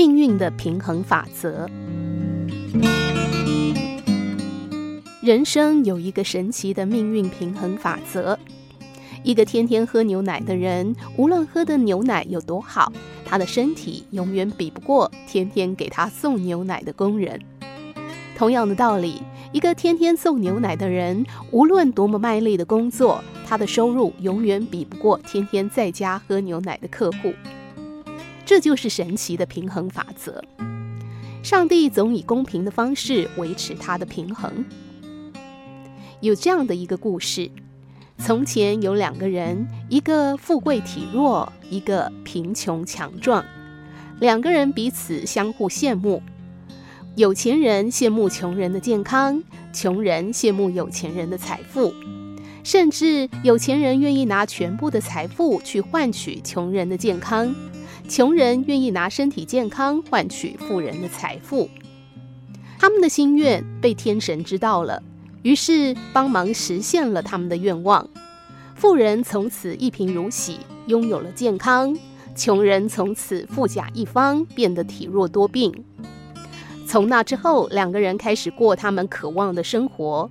命运的平衡法则。人生有一个神奇的命运平衡法则。一个天天喝牛奶的人，无论喝的牛奶有多好，他的身体永远比不过天天给他送牛奶的工人。同样的道理，一个天天送牛奶的人，无论多么卖力的工作，他的收入永远比不过天天在家喝牛奶的客户。这就是神奇的平衡法则。上帝总以公平的方式维持他的平衡。有这样的一个故事。从前有两个人，一个富贵体弱，一个贫穷强壮。两个人彼此相互羡慕。有钱人羡慕穷人的健康，穷人羡慕有钱人的财富，甚至有钱人愿意拿全部的财富去换取穷人的健康，穷人愿意拿身体健康换取富人的财富。他们的心愿被天神知道了。于是帮忙实现了他们的愿望，富人从此一贫如洗，拥有了健康；穷人从此富甲一方，变得体弱多病。从那之后，两个人开始过他们渴望的生活。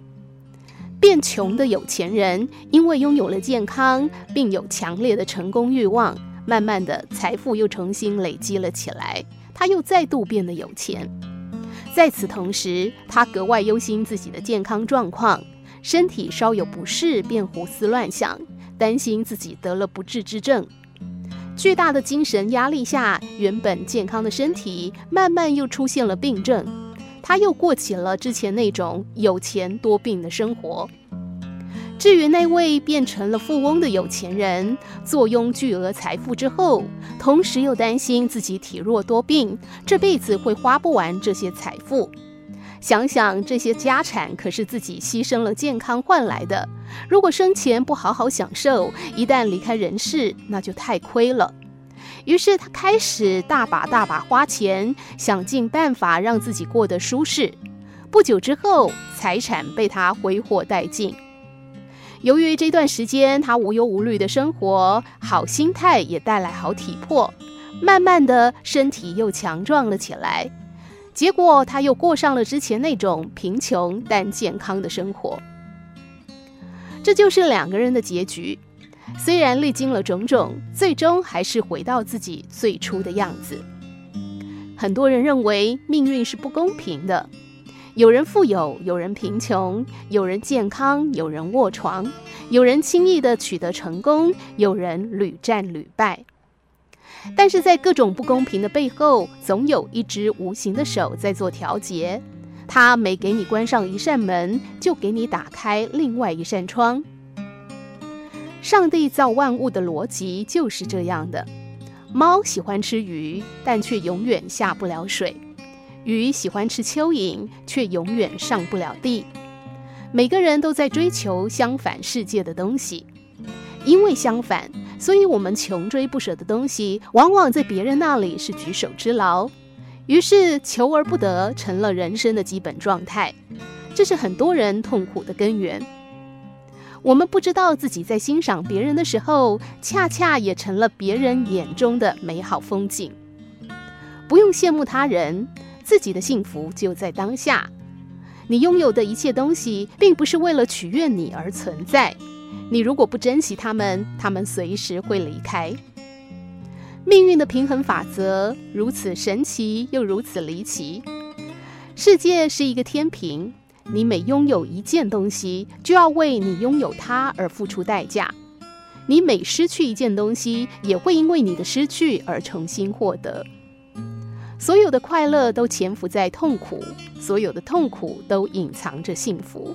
变穷的有钱人因为拥有了健康，并有强烈的成功欲望，慢慢的财富又重新累积了起来，他又再度变得有钱。在此同时，他格外忧心自己的健康状况，身体稍有不适便胡思乱想，担心自己得了不治之症。巨大的精神压力下，原本健康的身体慢慢又出现了病症，他又过起了之前那种有钱多病的生活。至于那位变成了富翁的有钱人，坐拥巨额财富之后，同时又担心自己体弱多病，这辈子会花不完这些财富。想想这些家产可是自己牺牲了健康换来的，如果生前不好好享受，一旦离开人世，那就太亏了。于是他开始大把大把花钱，想尽办法让自己过得舒适。不久之后，财产被他挥霍殆尽。由于这段时间他无忧无虑的生活，好心态也带来好体魄，慢慢的身体又强壮了起来。结果他又过上了之前那种贫穷但健康的生活。这就是两个人的结局。虽然历经了种种，最终还是回到自己最初的样子。很多人认为命运是不公平的。有人富有，有人贫穷；有人健康，有人卧床；有人轻易地取得成功，有人屡战屡败。但是在各种不公平的背后，总有一只无形的手在做调节。它每给你关上一扇门，就给你打开另外一扇窗。上帝造万物的逻辑就是这样的：猫喜欢吃鱼，但却永远下不了水。鱼喜欢吃蚯蚓，却永远上不了地。每个人都在追求相反世界的东西，因为相反，所以我们穷追不舍的东西，往往在别人那里是举手之劳。于是求而不得成了人生的基本状态，这是很多人痛苦的根源。我们不知道自己在欣赏别人的时候，恰恰也成了别人眼中的美好风景。不用羡慕他人。自己的幸福就在当下。你拥有的一切东西，并不是为了取悦你而存在。你如果不珍惜他们，他们随时会离开。命运的平衡法则如此神奇，又如此离奇。世界是一个天平，你每拥有一件东西，就要为你拥有它而付出代价。你每失去一件东西，也会因为你的失去而重新获得。所有的快乐都潜伏在痛苦，所有的痛苦都隐藏着幸福。